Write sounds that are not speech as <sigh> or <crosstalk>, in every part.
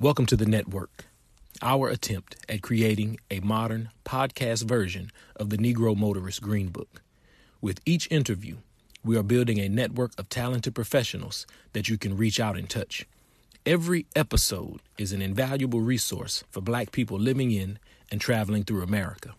Welcome to the network, our attempt at creating a modern podcast version of the Negro Motorist Green Book. With each interview, we are building a network of talented professionals that you can reach out and touch. Every episode is an invaluable resource for black people living in and traveling through America.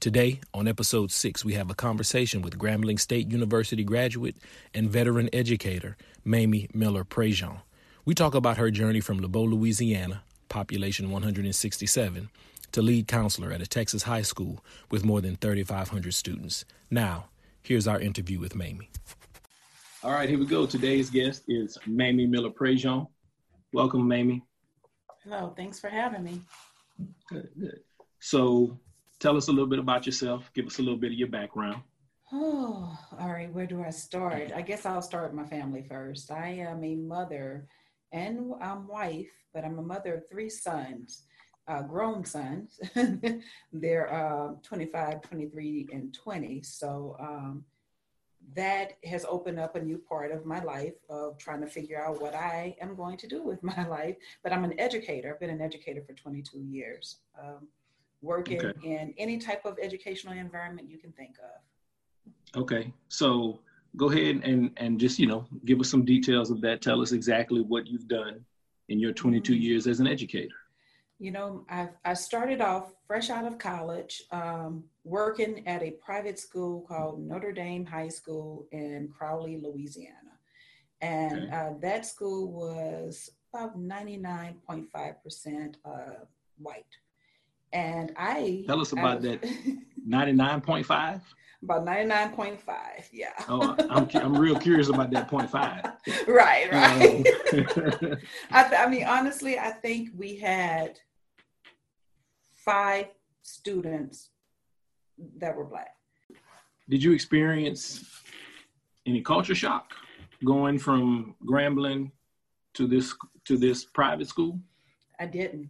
Today, on episode six, we have a conversation with Grambling State University graduate and veteran educator, Mamie Miller Prejean. We talk about her journey from LeBeau, Louisiana, population 167, to lead counselor at a Texas high school with more than 3,500 students. Now, here's our interview with Mamie. All right, here we go. Today's guest is Mamie Miller Prejean. Welcome, Mamie. Hello, thanks for having me. Good, good. So, tell us a little bit about yourself. Give us a little bit of your background. Oh, <sighs> all right. Where do I start? I guess I'll start with my family first. I am a mother and I'm wife, but I'm a mother of three sons, uh, grown sons. <laughs> They're uh, 25, 23, and 20. So um, that has opened up a new part of my life of trying to figure out what I am going to do with <laughs> my life. But I'm an educator. I've been an educator for 22 years, um, working okay. in any type of educational environment you can think of. Okay. So go ahead and and just you know give us some details of that tell us exactly what you've done in your 22 mm-hmm. years as an educator you know i i started off fresh out of college um, working at a private school called notre dame high school in crowley louisiana and okay. uh, that school was about 99.5% uh, white and i tell us about I, that <laughs> 99.5 about 99.5 yeah. Oh i'm, I'm real curious about that 0.5 right <laughs> right um, <laughs> I, th- I mean honestly i think we had five students that were black. Did you experience any culture shock going from grambling to this to this private school? I didn't.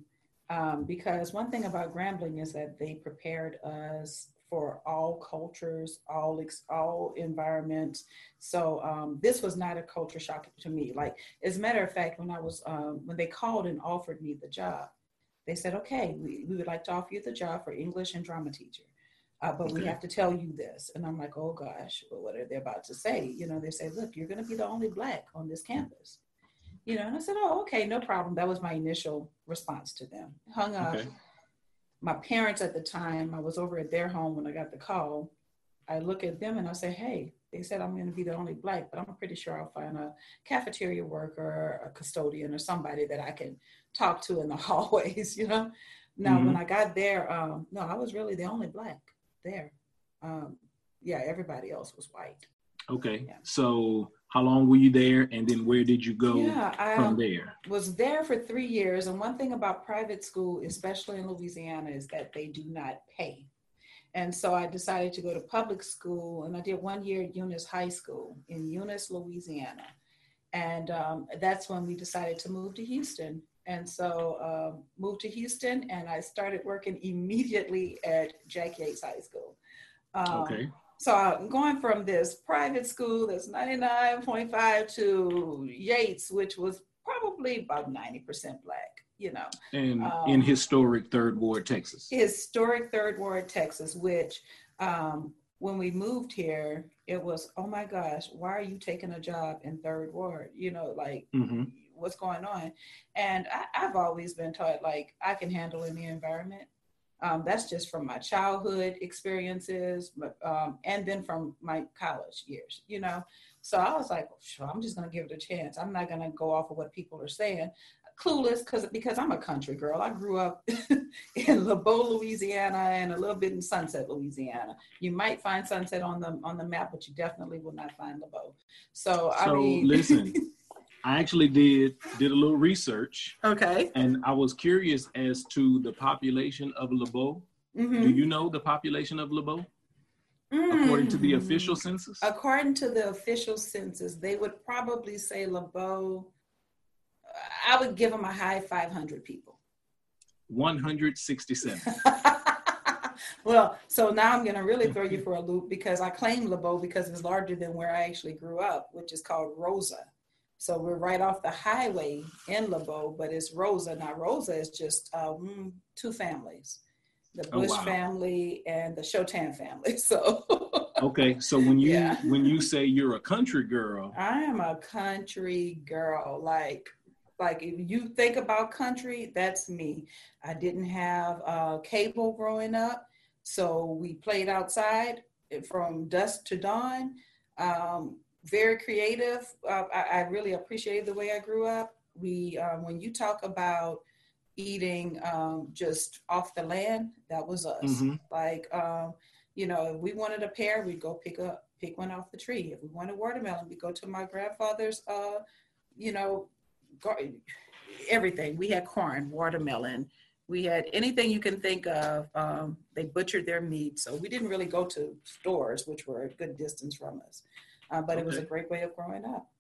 Um, because one thing about grambling is that they prepared us for all cultures, all all environments. So um, this was not a culture shock to me. Like as a matter of fact, when I was um, when they called and offered me the job, they said, "Okay, we, we would like to offer you the job for English and drama teacher." Uh, but we have to tell you this. And I'm like, oh gosh, well, what are they about to say? You know, they say, look, you're going to be the only black on this campus. You know, and I said, oh, okay, no problem. That was my initial response to them. Hung up. Okay my parents at the time, I was over at their home when I got the call. I look at them and I say, hey, they said I'm going to be the only black, but I'm pretty sure I'll find a cafeteria worker, a custodian, or somebody that I can talk to in the <laughs> hallways, you know? Now, mm-hmm. when I got there, um, no, I was really the only black there. Um, yeah, everybody else was white. Okay. Yeah. So how long were you there and then where did you go yeah, I from there? was there for three years. And one thing about private school, especially in Louisiana, is that they do not pay. And so I decided to go to public school and I did one year at Eunice High School in Eunice, Louisiana. And um, that's when we decided to move to Houston. And so um, moved to Houston and I started working immediately at Jack Yates High School. Um, okay. So I'm going from this private school that's 99.5 to Yates, which was probably about 90% black, you know. And um, in historic Third Ward, Texas. Historic Third Ward, Texas, which um, when we moved here, it was, oh my gosh, why are you taking a job in Third Ward? You know, like, mm-hmm. what's going on? And I, I've always been taught, like, I can handle any environment. Um, that's just from my childhood experiences, but, um, and then from my college years, you know. So I was like, sure, I'm just gonna give it a chance. I'm not gonna go off of what people are saying. Clueless, because because I'm a country girl. I grew up <laughs> in LeBeau, Louisiana, and a little bit in Sunset, Louisiana. You might find Sunset on the on the map, but you definitely will not find LeBeau. So, so I mean, listen. <laughs> I actually did did a little research. Okay. And I was curious as to the population of LeBeau. Mm-hmm. Do you know the population of LeBeau? Mm. According to the official census? According to the official census, they would probably say LeBeau, I would give them a high 500 people. 167. <laughs> well, so now I'm going to really throw you for a loop because I claim LeBeau because it's larger than where I actually grew up, which is called Rosa. So we're right off the highway in LeBeau, but it's Rosa. Now Rosa is just um, two families, the oh, Bush oh, wow. family and the Shotan family. <laughs> So okay, so when you yeah. <laughs> when you say you're a country girl, I am a country girl. Like like if you think about country, that's me. I didn't have uh, cable growing up, so we played outside from dusk to dawn. Um, very creative. Uh, I, I, really appreciated the way I grew up. We, um, when you talk about eating um, just off the land, that was us. Mm-hmm. Like, um, you know, if we wanted a pear, we'd go pick up pick one off the tree. If we wanted watermelon, we'd go to my grandfather's, uh, you know, everything. We had corn, watermelon. We had anything you can think of. Um, they butchered their meat, so we didn't really go to stores, which were a good distance from us. Uh, but okay. it was a great way of growing up.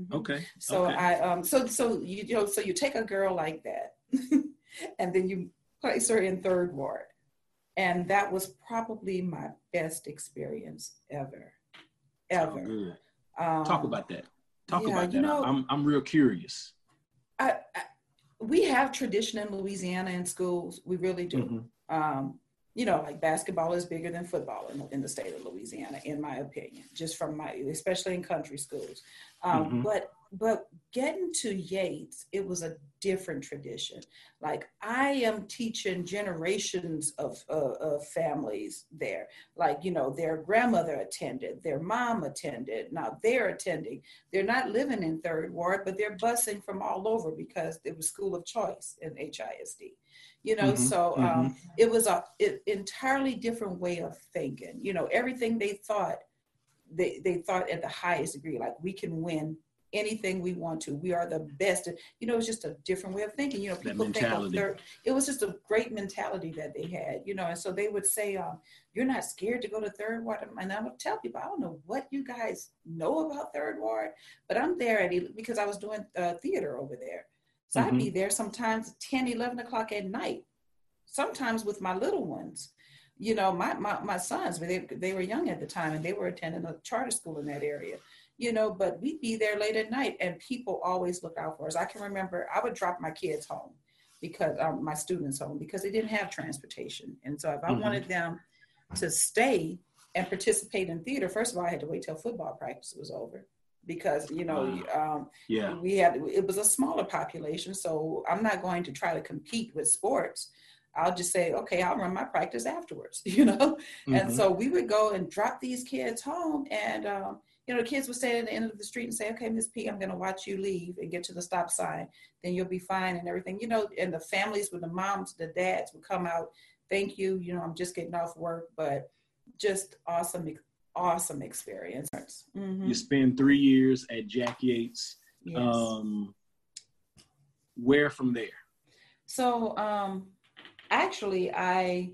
Mm-hmm. Okay. So okay. I um so so you, you know so you take a girl like that, <laughs> and then you place her in third ward, and that was probably my best experience ever, ever. Oh. Um, Talk about that. Talk yeah, about that. You know, I'm I'm real curious. I, I, we have tradition in Louisiana in schools. We really do. Mm-hmm. Um, you know, like basketball is bigger than football in, in, the state of Louisiana, in my opinion, just from my, especially in country schools. Um, mm-hmm. But but getting to Yates, it was a different tradition. Like I am teaching generations of, uh, of families there. Like, you know, their grandmother attended, their mom attended, now they're attending. They're not living in third ward, but they're busing from all over because it was school of choice in HISD. You know, mm-hmm, so um, mm-hmm. it was a it, entirely different way of thinking. You know, everything they thought, they, they thought at the highest degree, like we can win anything we want to. We are the best. You know, it's just a different way of thinking. You know, people think of third, it was just a great mentality that they had, you know, and so they would say, um, you're not scared to go to third ward. And I would tell people, I don't know what you guys know about third ward, but I'm there at, because I was doing uh, theater over there. So mm-hmm. I'd be there sometimes 10, 11 o'clock at night, sometimes with my little ones. You know, my, my, my sons, they, they were young at the time and they were attending a charter school in that area you know, but we'd be there late at night and people always look out for us. I can remember I would drop my kids home because um, my students home because they didn't have transportation. And so if I mm-hmm. wanted them to stay and participate in theater, first of all, I had to wait till football practice was over because you know um, yeah we had it was a smaller population so i'm not going to try to compete with sports i'll just say okay i'll run my practice afterwards <laughs> you know mm-hmm. and so we would go and drop these kids home and um, you know, the kids would stand at the end of the street and say, okay, Miss P, I'm going to watch you leave and get to the stop sign. Then you'll be fine and everything. You know, and the families with the moms, the dads would come out, thank you. You know, I'm just getting off work, but just awesome, awesome experience. Mm-hmm. You spend three years at Jack Yates. Yes. Um, where from there? So, um, actually, I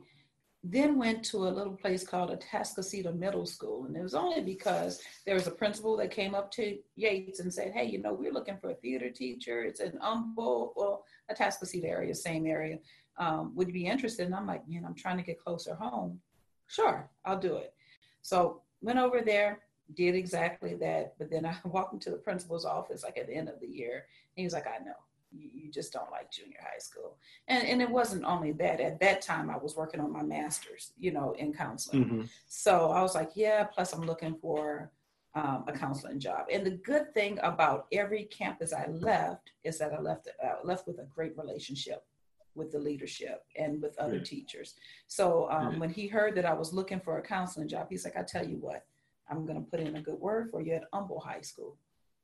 then went to a little place called Atascocita Middle School. And it was only because there was a principal that came up to Yates and said, Hey, you know, we're looking for a theater teacher. It's in Humble, well, Atascocita area, same area. Um, would you be interested? And I'm like, man, I'm trying to get closer home. Sure, I'll do it. So went over there, did exactly that. But then I <laughs> walked into the principal's office like at the end of the year. And he was like, I know you, you just don't like junior high school. And, and it wasn't only that. At that time, I was working on my master's, you know, in counseling. Mm-hmm. So I was like, yeah, plus I'm looking for um, a counseling job. And the good thing about every campus I left is that I left, uh, left with a great relationship with the leadership and with other teachers. So um, when he heard that I was looking for a counseling job, he's like, I tell you what, I'm going to put in a good word for you at Humble High School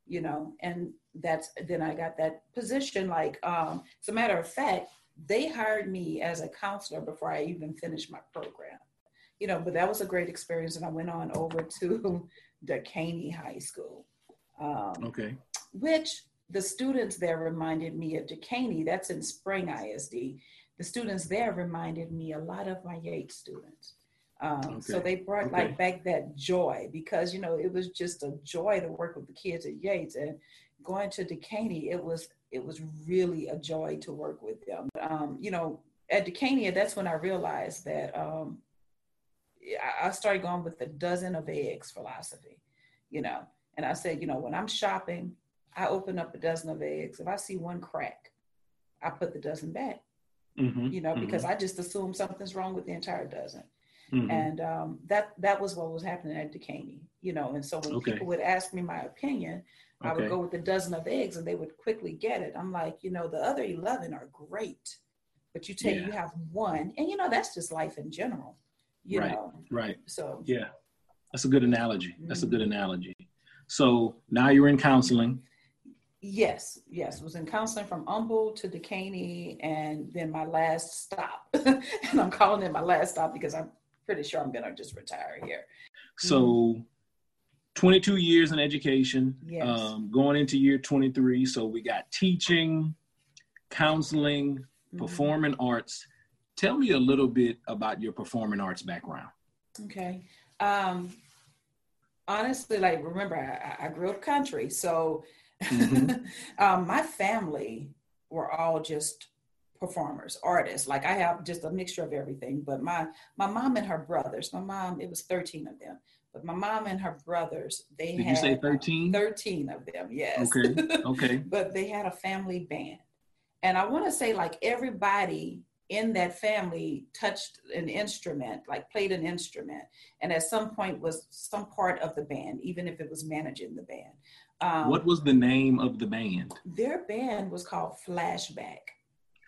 you know, and that's then I got that position. Like, um, as a matter of fact, they hired me as a counselor before I even finished my program, you know, but that was a great experience. And I went on over <laughs> to Dekaney High School. Um, okay. Which the students there reminded me of Dekaney, that's in Spring ISD. The students there reminded me a lot of my Yates students. Um, okay. So they brought okay. like back that joy because you know it was just a joy to work with the kids at Yates and going to Dekaney. It was it was really a joy to work with them. Um, you know, at Dekaney, that's when I realized that um, I started going with the dozen of eggs philosophy. You know, and I said, you know, when I'm shopping, I open up a dozen of eggs. If I see one crack, I put the dozen back. Mm-hmm, you know, mm-hmm. because I just assume something's wrong with the entire dozen. Mm-hmm. And um, that that was what was happening at Dekaney, you know. And so when okay. people would ask me my opinion, I would go with a dozen of eggs, and they would quickly get it. I'm like, you know, the other eleven are great, but you take yeah. you have one, and you know that's just life in general. You right. know, right. So yeah, that's a good analogy. That's a good mm-hmm. analogy. So now you're in counseling. Yes, yes. Was in counseling from Humble to Dekaney, and then my last stop. <laughs> and I'm calling it my last stop because I'm pretty sure I'm gonna just retire here. So, mm-hmm. 22 years in education, yes. um, going into year 23. So we got teaching, counseling, mm-hmm. performing arts. Tell me a little bit about your performing arts background. Okay. Um, honestly, like remember, I, I grew up country, so Mm-hmm. <laughs> um, my family were all just performers, artists. Like I have just a mixture of everything. But my my mom and her brothers, my mom, it was 13 of them. But my mom and her brothers, they Did had you say 13? 13 of them, yes. Okay. Okay. <laughs> but they had a family band. And I want to say like everybody in that family touched an instrument, like played an instrument, and at some point was some part of the band, even if it was managing the band. Um, what was the name of the band? Their band was called Flashback.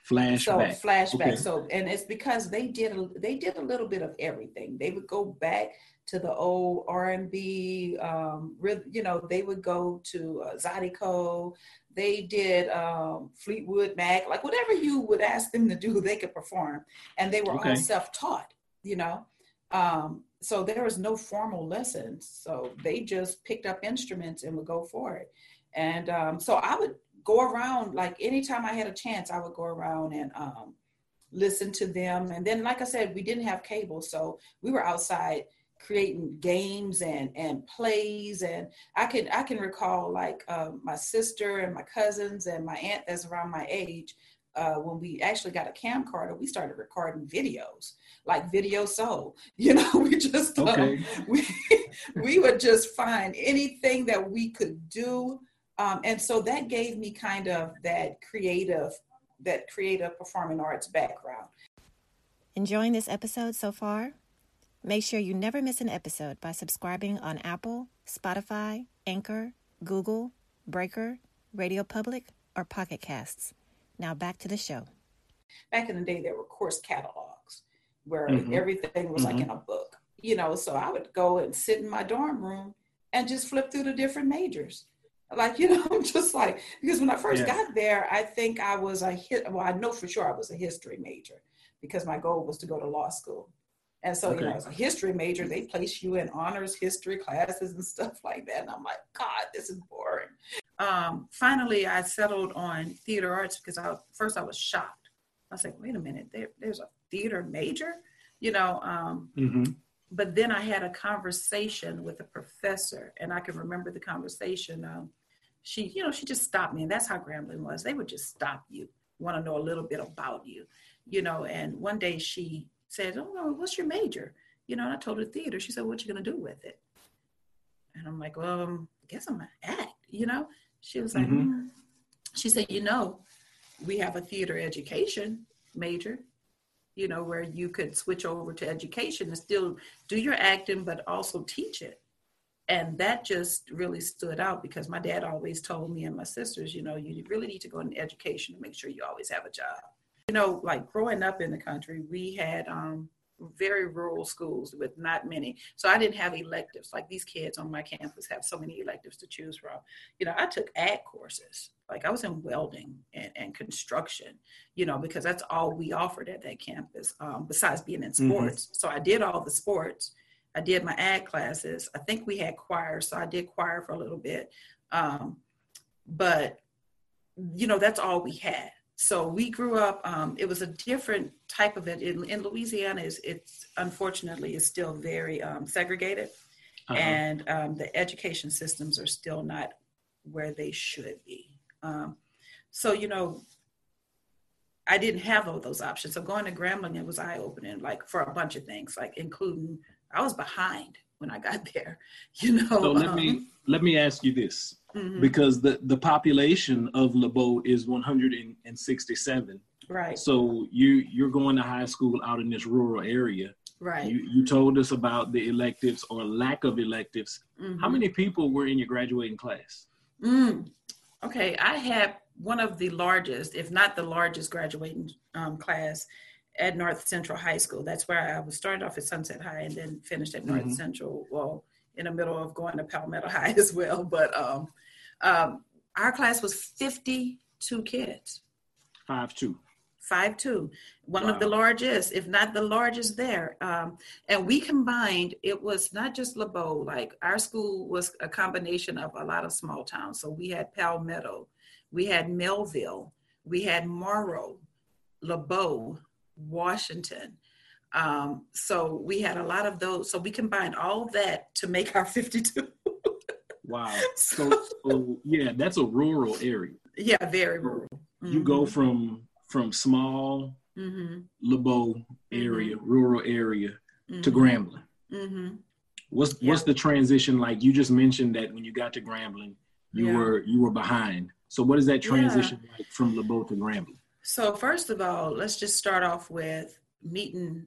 Flashback. So flashback. Okay. So and it's because they did a, they did a little bit of everything. They would go back to the old R and B, um, you know. They would go to uh, Zydeco. They did um, Fleetwood Mac, like whatever you would ask them to do, they could perform, and they were okay. all self taught. You know, um, so there was no formal lessons. So they just picked up instruments and would go for it. And um, so I would go around, like anytime I had a chance, I would go around and um, listen to them. And then, like I said, we didn't have cable. So we were outside creating games and and plays and i can i can recall like uh, my sister and my cousins and my aunt that's around my age uh, when we actually got a camcorder, we started recording videos, like Video Soul. <laughs> You know, we just um, okay. we <laughs> we would just find anything that we could do, um, and so that gave me kind of that creative, that creative performing arts background. Enjoying this episode so far? Make sure you never miss an episode by subscribing on Apple, Spotify, Anchor, Google, Breaker, Radio Public, or Pocket Casts. Now back to the show. Back in the day, there were course catalogs where mm-hmm. everything was mm-hmm. like in a book, you know. So I would go and sit in my dorm room and just flip through the different majors. Like, you <laughs> know, just like, because when I first yeah. got there, I think I was a hit. Well, I know for sure I was a history major because my goal was to go to law school. And so, okay. you know, as a history major, they place you in honors history classes and <laughs> stuff like that. And I'm like, God, this is boring um, finally I settled on theater arts because I first I was shocked. I was like, wait a minute, there, there's a theater major, you know. Um, mm-hmm. But then I had a conversation with a professor, and I can remember the conversation. Um, she, you know, she just stopped me, and that's how Grambling was. They would just stop you, want to know a little bit about you, you know. And one day she said, "Oh, no, what's your major?" You know, and I told her theater. She said, "What you gonna do with it?" And I'm like, "Well, um, I guess I'm gonna act," you know. She was like, mm-hmm. mm. she said, you know, we have a theater education major, you know, where you could switch over to education and still do your acting, but also teach it. And that just really stood out because my dad always told me and my sisters, you know, you really need to go into education to make sure you always have a job. You know, like growing up in the country, we had um, very rural schools with not many. So I didn't have electives. Like these kids on my campus have so many electives to choose from. You know, I took ag courses. Like I was in welding and, and construction, you know, because that's all we offered at that campus, um, besides being in mm-hmm. sports. Mm-hmm. So I did all the sports. I did my ag classes. I think we had choir, so I did choir for a little bit. Um, but, you know, that's all we had so we grew up um, it was a different type of it in, in louisiana is it's unfortunately is still very um, segregated uh-huh. and um, the education systems are still not where they should be um, so you know i didn't have all those options so going to grambling it was eye-opening like for a bunch of things like including I was behind when I got <laughs> there. You know. So let um, me let me ask you this, mm-hmm. because the the population of LeBeau is 167. Right. So you you're going to high school out in this rural area. Right. You, you told us about the electives or lack of electives. Mm-hmm. How many people were in your graduating class? Mm. Okay, I had one of the largest, if not the largest, graduating um, class at North Central High School. That's where I was started off at Sunset High and then finished at North mm-hmm. Central. Well, in the middle of going to Palmetto <laughs> High as well. But um, um, our class was 52 kids. Five two. Five two. One wow. of the largest, if not the largest there. Um, and we combined, it was not just LeBeau, like our school was a combination of a lot of small towns. So we had Palmetto, we had Melville, we had Morrow, LeBeau, Washington. Um, so we had a lot of those. So we combined all that to make our <laughs> 52. wow. <laughs> So, so, yeah, that's a rural area. Yeah, very rural. Mm-hmm. You go mm-hmm. from from small mm-hmm. LeBeau area, mm-hmm. rural area to mm-hmm. Grambling. Mm-hmm. What's yeah. what's the transition like? You just mentioned that when you got to Grambling, you yeah. were you were behind. So what is that transition yeah. like from LeBeau to Grambling? So first of all, let's just start off with meeting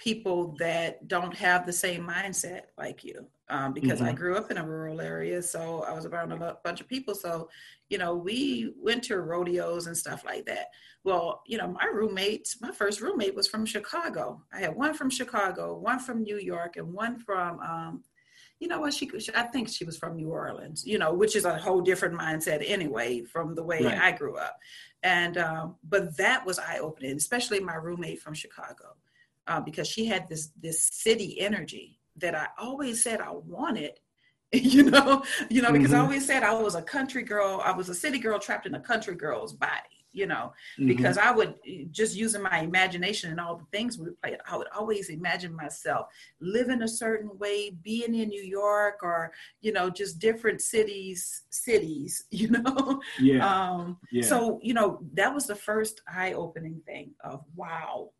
people that don't have the same mindset like you. Um, because mm-hmm. I grew up in a rural area, so I was around a bunch of people. So, you know, we went to rodeos and stuff like that. Well, you know, my roommates, my first roommate was from Chicago. I had one from Chicago, one from New York, and one from um, you know what she, i think she was from new orleans you know which is a whole different mindset anyway from the way right. i grew up and um, but that was eye-opening especially my roommate from chicago uh, because she had this this city energy that i always said i wanted <laughs> you know you know because mm-hmm. i always said i was a country girl i was a city girl trapped in a country girl's body you know, mm-hmm. because I would just using my imagination and all the things we played, I would always imagine myself living a certain way, being in New York or, you know, just different cities, cities, <laughs> you know? Yeah. Um, yeah. So, you know, that was the first eye opening thing of, wow,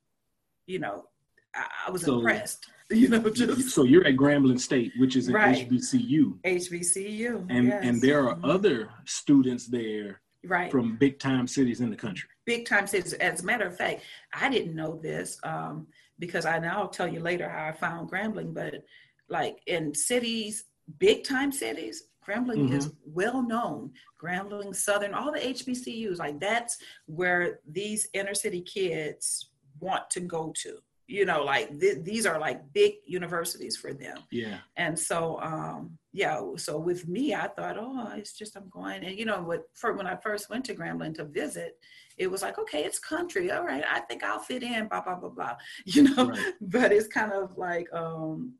you know, I, was so, impressed. <laughs> You know, just so you're at Grambling State, which is an right. HBCU. HBCU, and yes. and there are mm-hmm. other students there right from big time cities in the country big time cities as a matter of fact i didn't know this um, because i now tell you later how i found grambling but like in cities big time cities grambling mm-hmm. is well known grambling southern all the hbcus like that's where these inner city kids want to go to you know like th- these are like big universities for them. Yeah. And so um yeah so with me i thought oh it's just i'm going and you know what for when i first went to grambling to visit it was like okay it's country all right i think i'll fit in blah blah blah blah <laughs> you know? Right. but it's kind of like um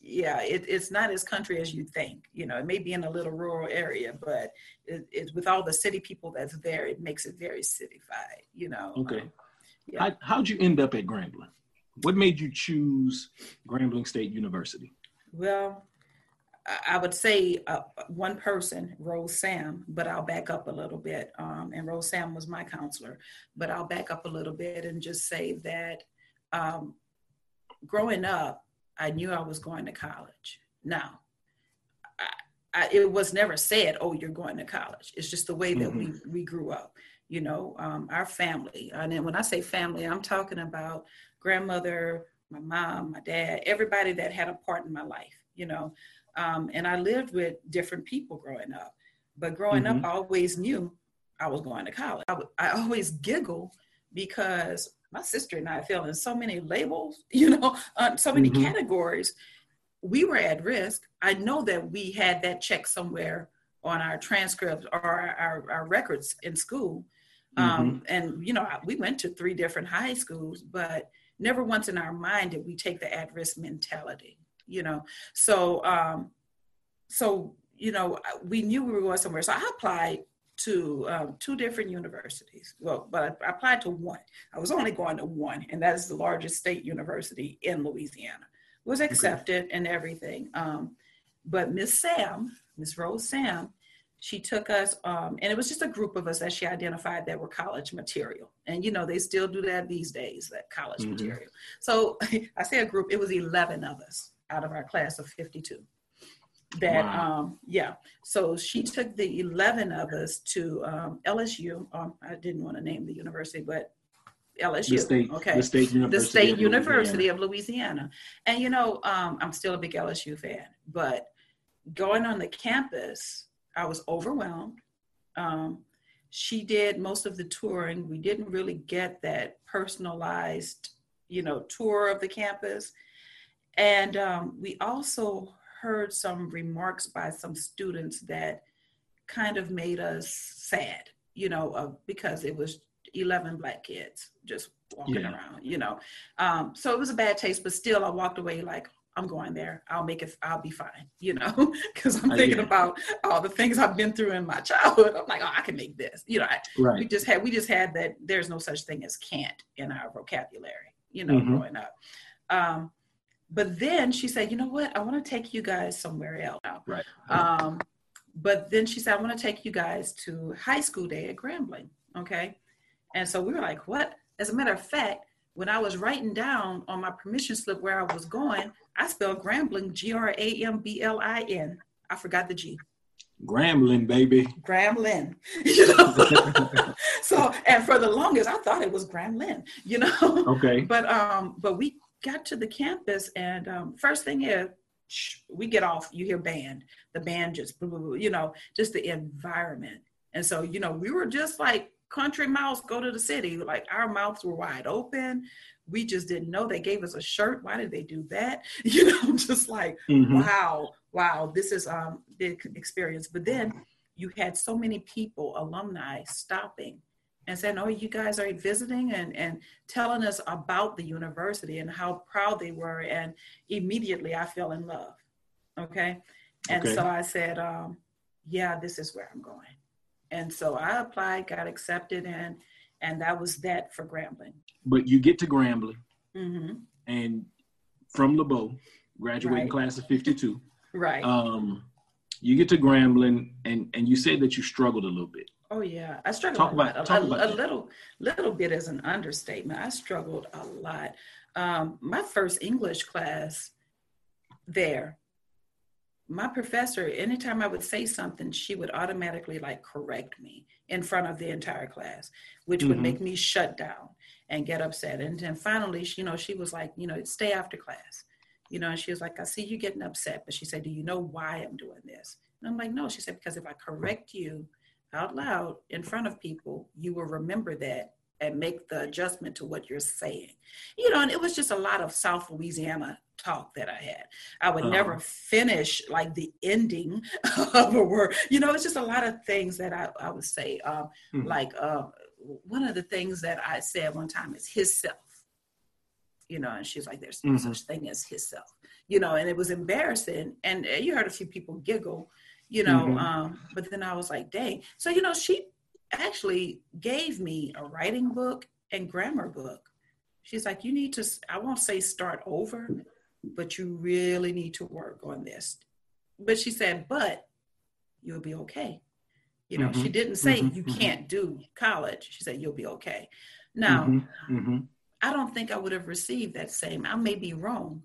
yeah it, it's not as country as you think you know it may be in a little rural area but it, it with all the city people that's there it makes it very cityfied you know? Okay. Um, yeah. How, how'd you end up at grambling what made you choose Grambling State University? Well, I would say uh, one person, Rose Sam, but I'll back up a little bit. Um, and Rose Sam was my counselor, but I'll back up a little bit and just say that um, growing up, I knew I was going to college. Now, I, I, it was never said, "Oh, you're going to college." It's just the way that mm-hmm. we we grew up. You know, um, our family, and then when I say family, I'm talking about grandmother, my mom, my dad, everybody that had a part in my life, you know. Um, and I lived with different people growing up. But growing mm-hmm. up, I always knew I was going to college. I, w- I always giggle because my sister and I fell in so many labels, <laughs> you know, uh, so many mm-hmm. categories. We were at risk. I know that we had that check somewhere on our transcripts or our, our, our records in school. Um, mm-hmm. And, you know, we went to three different high schools, but never once in our mind did we take the at risk mentality, you know. So, um, so you know, we knew we were going somewhere. So I applied to um, two different universities. Well, but I applied to one. I was only going to one, and that is the largest state university in Louisiana. Was accepted okay. and everything. Um, but Miss Sam, Miss Rose Sam, she took us um, and it was just a group of us that she identified that were college material and you know they still do that these days that college mm-hmm. material so <laughs> i say a group it was 11 of us out of our class of 52 that wow. um yeah so she took the 11 of us to um, lsu um, i didn't want to name the university but LSU. The state, okay. The state University, the state of, University Louisiana. of Louisiana. And you know, um, I'm still a big LSU fan, but going on the campus, I was overwhelmed. Um, she did most of the touring. We didn't really get that personalized, you know, tour of the campus. And um, we also heard some remarks by some students that kind of made us sad, you know, uh, because it was 11 black kids just walking yeah. around, you know. Um, so it was a bad taste, but still I walked away like, I'm going there. I'll make it. I'll be fine, you know, <laughs> because I'm thinking yeah. about all the things I've been through in my <laughs> childhood. I'm like, oh, I can make this, you know. I, right. We just had we just had that. There's no such thing as can't in our vocabulary, you know, mm-hmm. growing up. Um, but then she said, you know what? I want to take you guys somewhere else. Right. Um, but then she said, I want to take you guys to high school day at Grambling. Okay. And so we were like, what? As a matter of fact, when I was writing down on my permission slip where I was going, I spelled Grambling G R A M B L I N. I forgot the G. Grambling, baby. Grambling. <laughs> You know? <laughs> so, and for the longest, I thought it was Grambling, you know? Okay. <laughs> But, um, but we got to the campus, and um, first thing is, we get off, you hear band, the band just, you know, just the environment. And so, you know, we were just like country mouths go to the city. Like our mouths were wide open. We just didn't know. They gave us a shirt. Why did they do that? <laughs> You know, just like, mm-hmm. wow, wow, this is um big experience. But then you had so many people, alumni, stopping and saying, "Oh, you guys are visiting," and and telling us about the university and how proud they were. And immediately, I fell in love. Okay, and okay. so I said, um, "Yeah, this is where I'm going." And so I applied, got accepted, and and that was that for Grambling. But you get to Grambling, mm-hmm. and from LeBeau, graduating right. class of '52. <laughs> Right. Um, you get to Grambling, and and you said that you struggled a little bit. Oh yeah, I struggled talk about, a, talk a, about a, a little little bit as an understatement. I struggled a lot. Um, my first English class there, my professor, anytime I would say something, she would automatically like correct me in front of the entire class, which mm-hmm. would make me shut down and get upset. And then finally, she, you know, she was like, you know, stay after class. You know, and she was like, I see you getting upset. But she said, Do you know why I'm doing this? And I'm like, No. She said, Because if I correct you out loud in front of people, you will remember that and make the adjustment to what you're saying. You know, and it was just a lot of South Louisiana talk that I had. I would uh-huh. never finish like the ending <laughs> of a word. You know, it's just a lot of things that I, I would say. Um, mm-hmm. Like uh, one of the things that I said one time is his self. You know, and she's like, "There's no mm-hmm. such thing as his self." You know, and it was embarrassing. And uh, you heard a few people giggle. You know, mm-hmm. um, but then I was like, "Dang!" So you know, she actually gave me a writing book and grammar book. She's like, "You need to." I won't say start over, but you really need to work on this. But she said, but you'll be okay. You know, mm-hmm. she didn't say mm-hmm. you mm-hmm. can't do college. She said, you'll be okay. Now, mm-hmm. Mm-hmm. I don't think I would have received that same, I may be wrong,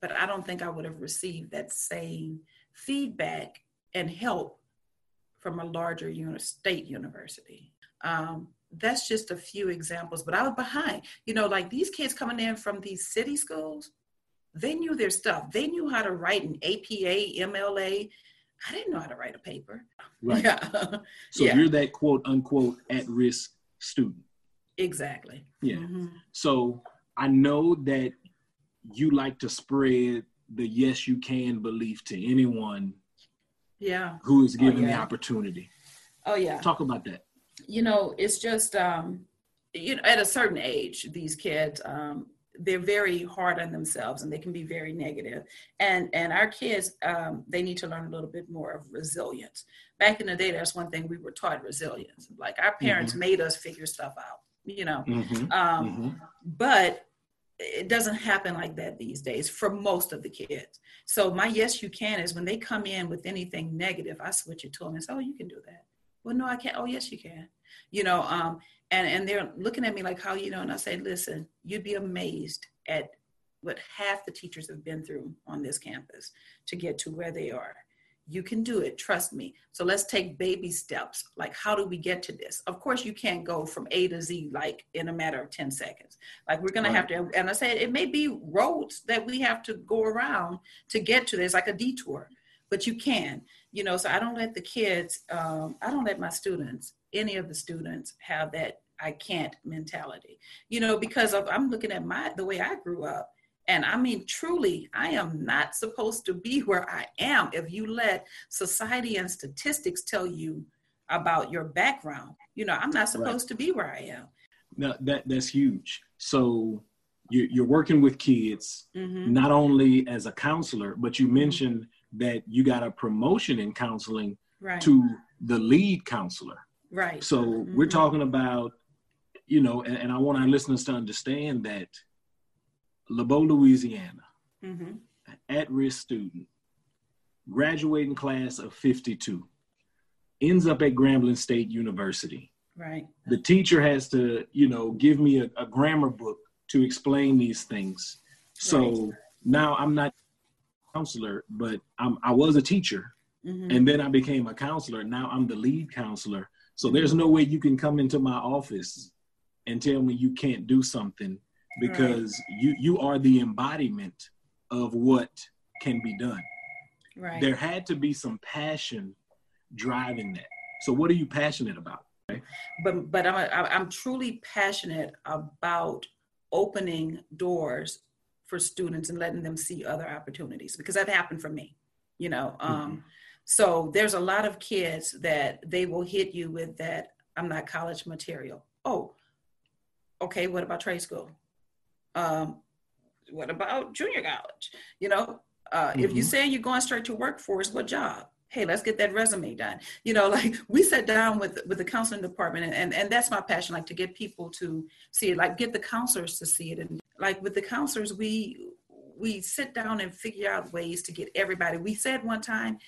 but I don't think I would have received that same feedback and help from a larger uni- state university. Um, that's just a few examples, but I was behind. You know, like these kids coming in from these city schools, they knew their stuff. They knew how to write an APA, MLA. I didn't know how to write a paper. Right. Yeah. so yeah. you're that quote unquote at risk student. Exactly. Yeah. Mm-hmm. So I know that you like to spread the yes you can belief to anyone yeah who is given oh, yeah. the opportunity. Oh yeah. Talk about that. You know, it's just um you know at a certain age these kids um they're very hard on themselves and they can be very negative. And and our kids um, they need to learn a little bit more of resilience. Back in the day that's one thing we were taught resilience. Like our parents mm-hmm. made us figure stuff out you know? Mm-hmm. Um, mm-hmm. but it doesn't happen like that these days for most of the kids. So my yes you can is when they come in with anything negative i switch it to them and say oh you can do that. Well no i can't. Oh yes you can you know um, and and they're looking at me like how you know and i say listen you'd be amazed at what half the teachers have been through on this campus to get to where they are. You can do it, trust me. So let's take baby steps. Like, how do we get to this? Of course, you can't go from A to Z like in a matter of 10 seconds. Like, we're gonna right. have to, and I said it may be roads that we have to go around to get to this, like a detour, but you can, you know. So I don't let the kids, um, I don't let my students, any of the students, have that I can't mentality, you know, because of, I'm looking at my the way I grew up and I mean, truly, I am not supposed to be <laughs> where I am if you let society and statistics tell you about your background. You know, I'm not supposed right. to be where I am. No, that that's huge. So you, you're working with kids mm-hmm. not only as a counselor, but you mm-hmm. mentioned that you got a promotion in counseling right. to the lead counselor. Right. So mm-hmm. we're talking about, you know, and, and I want our listeners to understand that LeBeau, Louisiana, mm-hmm. at risk student, graduating class of 52, ends up at Grambling State University. Right. The teacher has to, you know, give me a, a grammar book to explain these things. So right. now I'm not counselor, but I'm, I was a teacher. Mm-hmm. And then I became a counselor. Now I'm the lead counselor. So there's no way you can come into my office and tell me you can't do something because right. you you are the embodiment of what can be done. Right. There had to be some passion driving that. So what are you passionate about? Okay? But but I'm I'm truly passionate about opening doors for students and letting them see other opportunities because that happened for me. You know, um, mm-hmm. so there's a lot of kids that they will hit you with that I'm not college material. Oh, okay. What about trade school? Um, what about junior college? You know, uh, mm-hmm. if you say you're going straight to workforce, what job? Hey, let's get that resume done. You know, <laughs> like we sat down with with the counseling department, and, and and that's my passion, like to get people to see it, like get the counselors to see it, and like with the counselors, we we sit down and figure out ways to get everybody. We said one time,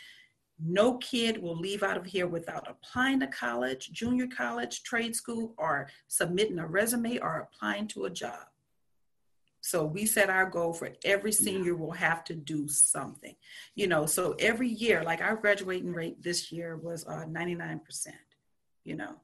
no kid will leave out of here without applying to college, junior college, trade school, or submitting a resume or applying to a job. So we set our goal for every senior will have to do something, you know. So every year, like our graduating rate this year was uh, 99%, you know.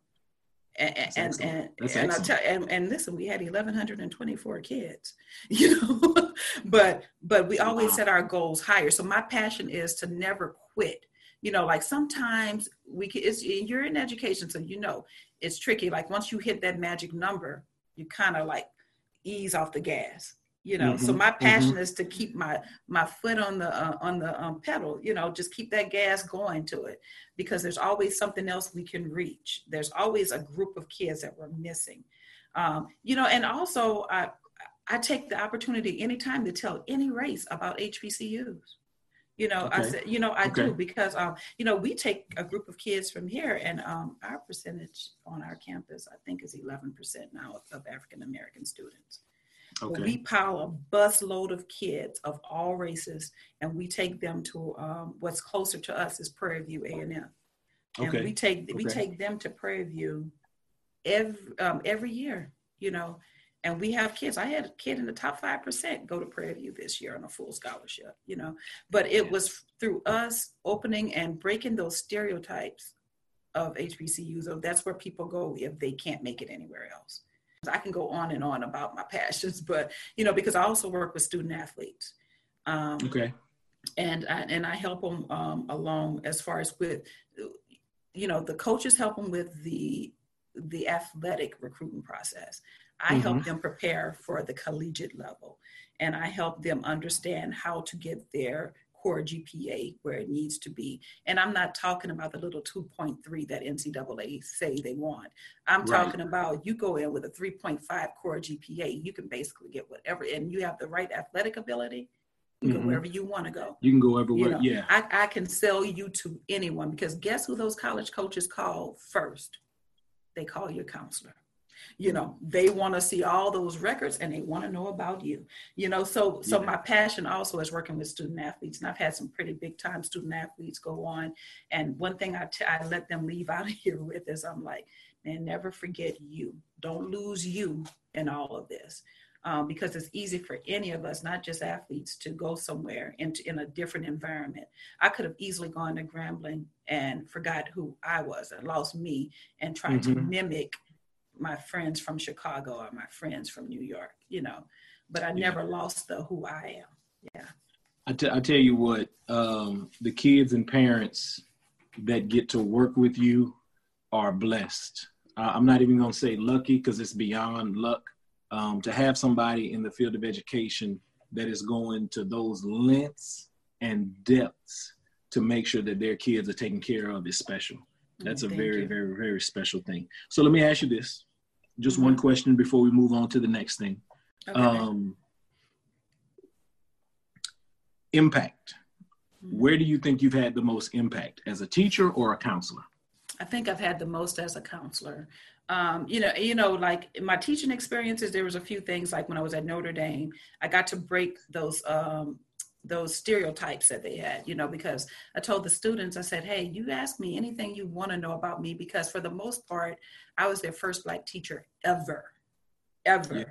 And That's and and and, I tell, and and listen, we had 1,124 kids, <laughs> you know. but but we always wow. set our goals higher. So my passion is to never quit. You know, like sometimes we can, it's you're in education, so you know it's tricky. Like once you hit that magic number, you kind of like ease off the gas you know mm-hmm, so my passion mm-hmm. is to keep my my foot on the uh, on the um, pedal you know just keep that gas going to it because there's always something else we can reach there's always a group of kids that we're missing um, you know and also i i take the opportunity anytime to tell any race about hbcus you know okay. i said you know i okay. do because um you know we take a group of kids from here and um our percentage on our campus i think is 11% now of african american students okay. we pile a bus load of kids of all races and we take them to um, what's closer to us is prairie view a&m and okay. we take we take them to prairie view every um, every year you know and we have kids. I had a kid in the top 5% go to Prairie View this year on a full scholarship, you know. But it was through us opening and breaking those stereotypes of HBCUs. So that's where people go if they can't make it anywhere else. I can go on and on about my passions, but you know, because I also work with student athletes. Um, okay. And I, and I help them um, along as far as with, you know, the coaches help them with the the athletic recruiting process. I mm-hmm. help them prepare for the collegiate level and I help them understand how to get their core GPA where it needs to be. And I'm not talking about the little 2.3 that NCAA say they want. I'm right. talking about you go in with a 3.5 core GPA, you can basically get whatever, and you have the right athletic ability. You mm-hmm. go wherever you want to go. You can go everywhere. You know, yeah. I, I can sell you to anyone because guess who those college coaches call first? They call your counselor you know they want to see all those records and they want to know about you you know so so yeah. my passion also is working with student athletes and i've had some pretty big time student athletes go on and one thing I, t- I let them leave <laughs> out of here with is i'm like man never forget you don't lose you in all of this um, because it's easy for any of us, not just athletes, to go somewhere into in a different environment. I could have easily gone to Grambling and forgot who I was and lost me and tried mm-hmm. to mimic my friends from Chicago or my friends from New York, you know. But I never yeah. lost the who I am. Yeah. I, t- I tell you what, um, the kids and parents that get to work with you are blessed. Uh, I'm not even going to say lucky because it's beyond luck um, to have somebody in the field of education that is going to those lengths and depths to make sure that their kids are taken care of is special. That's a very, you. very, very special thing. So let me ask you this just mm-hmm. one question before we move on to the next thing. Okay. Um, impact. Mm-hmm. Where do you think you've had the most impact as a teacher or a counselor? I think I've had the most as a counselor. Um, you know, you know, like in my teaching experiences, there was a few things like when I was at Notre Dame, I got to break those um, those stereotypes that they had, you know, because I told the students, I said, hey, you ask me anything you want to know about me, because for the most part, I was their first Black teacher ever, ever. Yeah.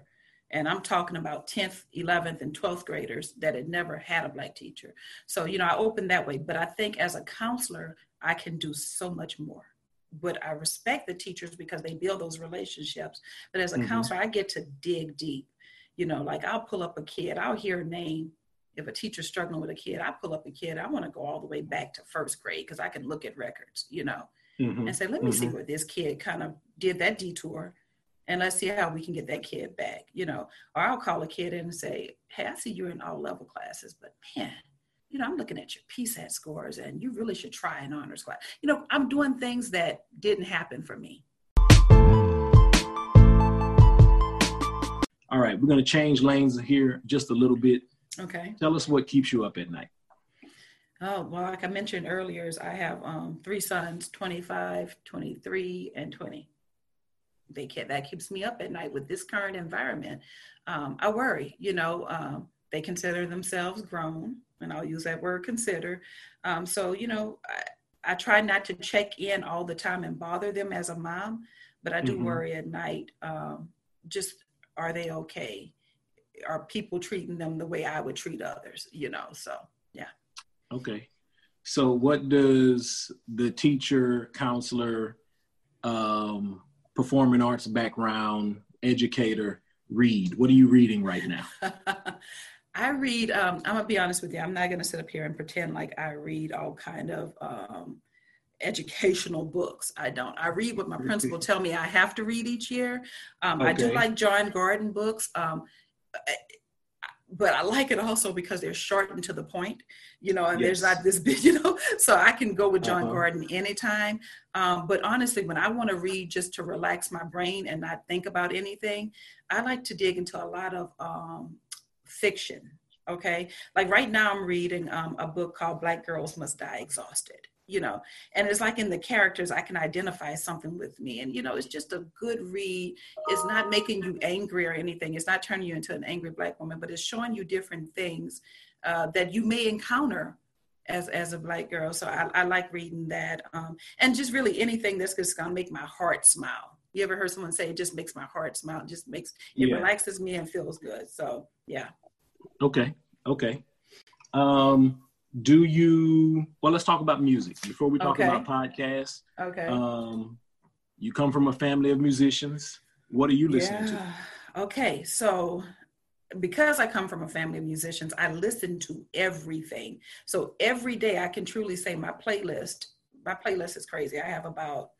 And I'm talking about 10th, 11th, and 12th graders that had never had a Black teacher. So, you know, I opened that way. But I think as a counselor, I can do so much more. But I respect the teachers because they build those relationships. But as a mm-hmm. counselor, I get to dig deep. You know, like I'll pull up a kid, I'll hear a name if a teacher's struggling with a kid, I pull up a kid, I want to go all the way back to first grade because I can look at records, you know, mm-hmm. and say, let me mm-hmm. see where this kid kind of did that detour and let's see how we can get that kid back, you know. Or I'll call a kid in and say, hey, I see you're in all level classes, but man, you know, I'm looking at your PSAT scores and you really should try an honors class. You know, I'm doing things that didn't happen for me. All right, we're going to change lanes here just a little bit Okay. Tell us what keeps you up at night. Oh, well, like I mentioned earlier, I have um, three sons 25, 23, and 20. They can, that keeps me up at night with this current environment. Um, I worry, you know, um, they consider themselves grown, and I'll use that word consider. Um, so, you know, I, I, try not to check in all the time and bother them as a mom, but I do mm-hmm. worry at night. Um, just are they okay? Are people treating them the way I would treat others, you know? So, yeah. Okay. So, what does the teacher, counselor, um, performing arts background, educator read? What are you reading right now? <laughs> I read. Um, I'm gonna be honest with you. I'm not gonna sit up here and pretend like I read all kind of um, educational books. I don't. I read what my <laughs> principal tell me I have to read each year. Um, okay. I do like Jon Gordon books. But I like it also because they're short and to the point, you know, and yes. there's not this <laughs> big, you know, so I can go with Jon uh-huh. Gordon anytime. Um, but honestly, when I want to read just to relax my brain and not think about anything, I like to dig into a lot of um, fiction. Okay. Like right now, I'm reading um, a book called Black Girls Must Die Exhausted you know and it's like in the characters i can identify something with me. And you know it's just a good read. It's not making you angry or anything. It's not turning you into an angry black woman but it's showing you different things uh, that you may encounter as as a black girl. So i, I like reading that um, and just really anything that's just gonna make my heart smile. You ever heard someone say it just makes my heart smile it just makes it yeah. relaxes me and feels good. So yeah. Okay okay. Um do you well let's talk about music before we talk okay. about podcasts okay um you come from a family of musicians what are you listening yeah. to okay so because I come from a family of musicians, I listen to everything. So every day I can truly say my playlist, my playlist is crazy. I have about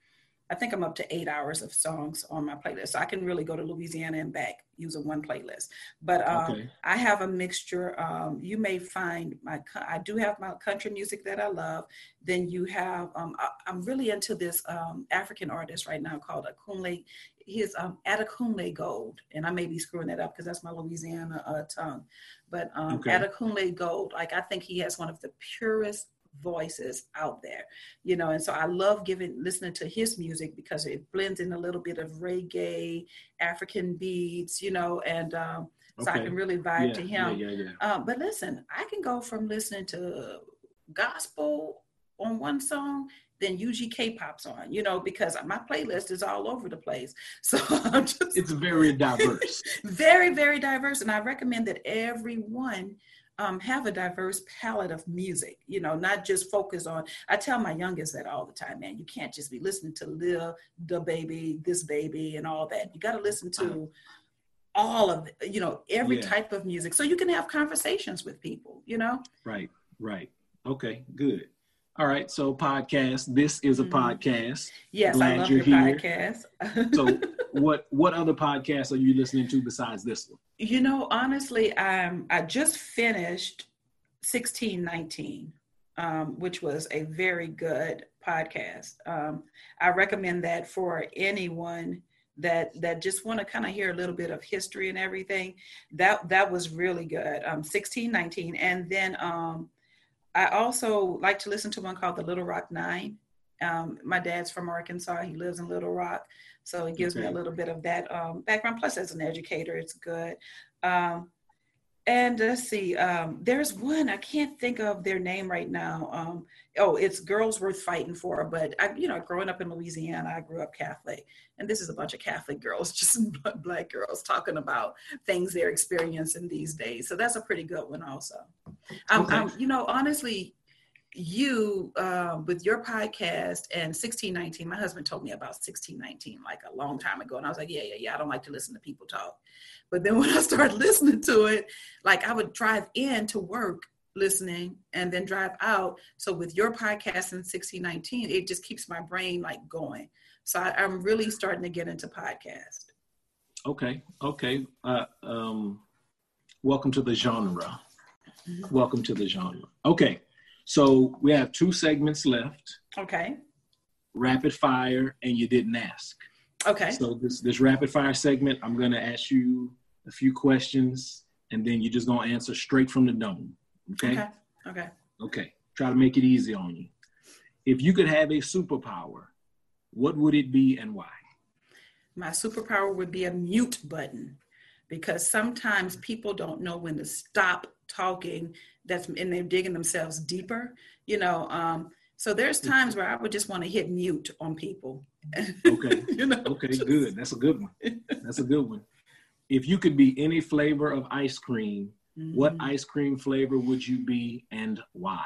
I think I'm up to eight hours of songs on my playlist. So I can really go to Louisiana and back using one playlist. But um, okay. I have a mixture. Um, you may find my, I do have my country music that I love. Then you have, um, I, am really into this um, African artist right now called Akunle. He's um, Adekunle Gold. And I may be screwing that up because that's my Louisiana uh, tongue. But um, okay. Adekunle Gold, like I think he has one of the purest voices out there you know and so i love giving listening to his music because it blends in a little bit of reggae african beats you know and um, so i can really vibe yeah, to him yeah, yeah, um, but listen i can go from listening to gospel on one song then UGK pops on, you know, because my playlist is all over the place. <laughs> So just, it's very diverse. <laughs> very, very diverse. And I recommend that everyone um, have a diverse palette of music, you know, not just focus on. I tell my youngest that all the time, man, you can't just be listening to Lil, the baby, this baby, and all that. You got to listen to uh-huh. all of, you know, every yeah. type of music so you can have conversations with people, you know? Right, right. Okay, good. All right, so podcast. This is a mm-hmm. podcast. Yes, Glad I love you're your here. podcast. so, <laughs> what what other podcasts are you listening to besides this one? You know, honestly, I'm I just finished sixteen nineteen, um, which was a very good podcast. Um, I recommend that for anyone that that just want to kind of hear a little bit of history and everything. That that was really good. Um, sixteen nineteen, and then um I also like to listen to one called The Little Rock Nine. Um, my dad's from Arkansas. He lives in Little Rock. So it gives okay. me a little bit of that um, background. Plus, as an educator, it's good. Um, and let's see, um, there's one I can't think of their name right now. Um, oh, it's Girls Worth Fighting For. But I, you know, growing up in Louisiana, I grew up Catholic, and this is a bunch of Catholic girls, <laughs> just black girls, talking about things they're experiencing these days. So that's a pretty good one, also. Um, okay. you know, honestly, you uh, with your podcast and 1619 my husband told me about 1619 like a long time ago and i was like yeah yeah yeah i don't like to listen to people talk but then <laughs> when i started listening to it like i would drive in to work listening and then drive out so with your podcast in 1619 it just keeps my brain like going so I, am really starting to get into podcast okay okay uh, um, welcome to the genre mm-hmm. welcome to the genre okay so we have two segments left. Okay. Rapid fire, and you didn't ask. Okay. So this this rapid fire segment, I'm gonna ask you a few questions, and then you're just gonna answer straight from the dome. Okay. Okay. Okay. Okay. Try to make it easy on you. If you could have a superpower, what would it be and why? My superpower would be a mute button because sometimes people don't know when to stop talking that's and they're digging themselves deeper you know um so there's times where i would just want to hit mute on people <laughs> okay you know okay just... good that's a good one that's a good one if you could be any flavor of ice cream mm-hmm. what ice cream flavor would you be and why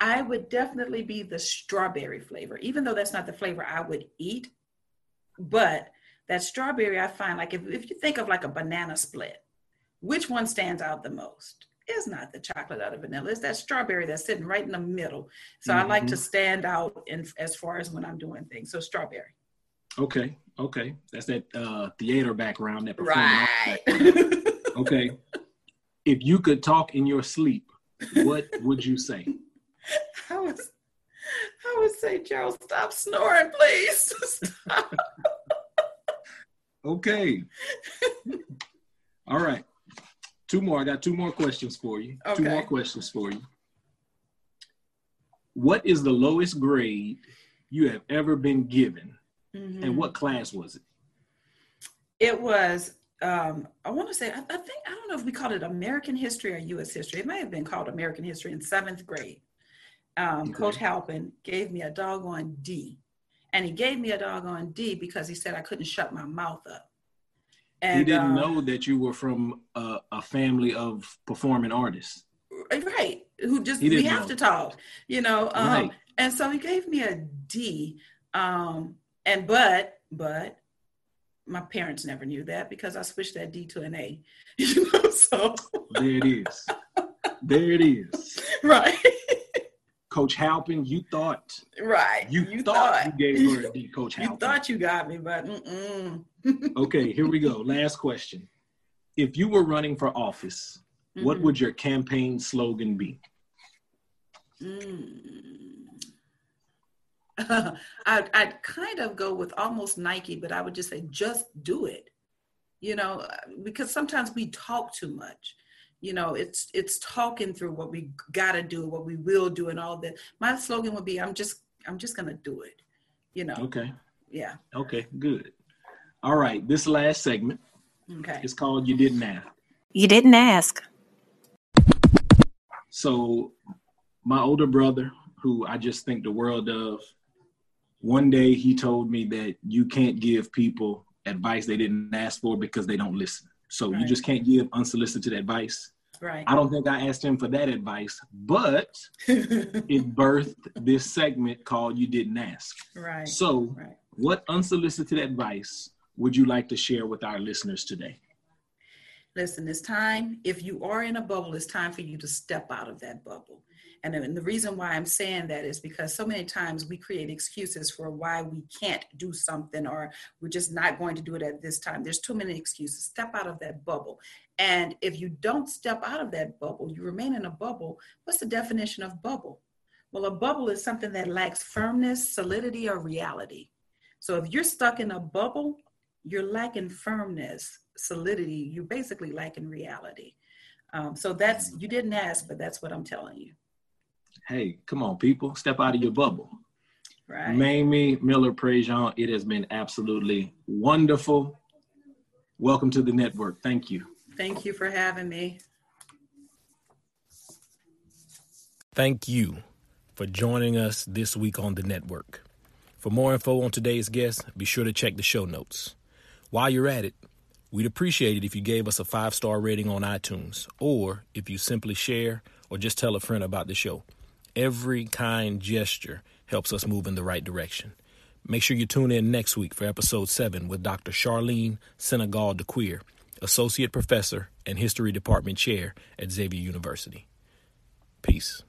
i would definitely be the strawberry flavor even though that's not the flavor i would eat but that strawberry i find like if, if you think of like a banana split which one stands out the most it's not the chocolate or the vanilla. It's that strawberry that's sitting right in the middle. So mm-hmm. I like to mm-hmm. stand out in as far as when I'm doing things. So strawberry. Okay. Okay. That's that uh, theater background that right. Background. <laughs> okay. If you could talk in your sleep, what would you say? I would, I would say, Gerald, stop snoring, please. <laughs> Stop. okay. All right. Two more. I got two more questions for you. Okay. Two more questions for you. What is the lowest grade you have ever been given, mm-hmm. and what class was it? It was. Um, I want to say. I, I, think I don't know if we called it American History or U.S. History. It may have been called American History in seventh grade. Um, okay. Coach Halpin gave me a doggone D, and he gave me a doggone D because he said I couldn't shut my mouth up. And, he didn't um, know that you were from a, a, family of performing artists. Right. Who just we have know. to talk, you know. Um, right. and so he gave me a D. Um, and but but my parents never knew that because I switched that D to an A. <laughs> You know, so there it is. <laughs> There it is. Right. Coach Halpin, you thought right. You, you thought, thought, you gave her a D, <laughs> Coach Halpin. You thought you got me, but okay, here we go. Last question. If you were running for office, mm-hmm. what would your campaign slogan be? Mm. <laughs> I'd, I'd kind of go with almost Nike, but I would just say, just do it. You know, uh, because sometimes we talk too much. You know it's it's talking through what we got to do what we will do and all that. My slogan would be i'm just i'm just gonna do it you know. Okay. Yeah. Okay good. All right this last segment okay. it's called you didn't ask. You didn't ask. So my older brother who I just think the world of. One day he told me that you can't give people advice they didn't ask for because they don't listen. So right. you just can't give unsolicited advice. Right. I don't think I asked him for that advice, but <laughs> it birthed this segment called You Didn't Ask. Right. So, right. what unsolicited advice would you like to share with our listeners today? Listen, it's time, if you are in a bubble, it's time for you to step out of that bubble. And, and the reason why I'm saying that is because so many times we create excuses for why we can't do something or we're just not going to do it at this time. There's too many excuses. Step out of that bubble. And if you don't step out of that bubble, you remain in a bubble. What's the definition of bubble? Well, a bubble is something that lacks firmness, solidity, or reality. So if you're stuck in a bubble, you're lacking firmness, solidity. You're basically lacking reality. Um, so that's, you didn't ask, but that's what I'm telling you. Hey, come on, people, step out of your bubble. Right. Mamie Miller Prejean, it has been absolutely wonderful. Welcome to the network. Thank you. Thank you for having me. Thank you for joining us this week on the network. For more info on today's guest, be sure to check the show notes. While you're at it, we'd appreciate it if you gave us a five star rating on iTunes or if you simply share or just tell a friend about the show. Every kind gesture helps us move in the right direction. Make sure you tune in next week for episode 7 with Dr. Charlene Senegal DeQueer, Associate Professor and History Department Chair at Xavier University. Peace.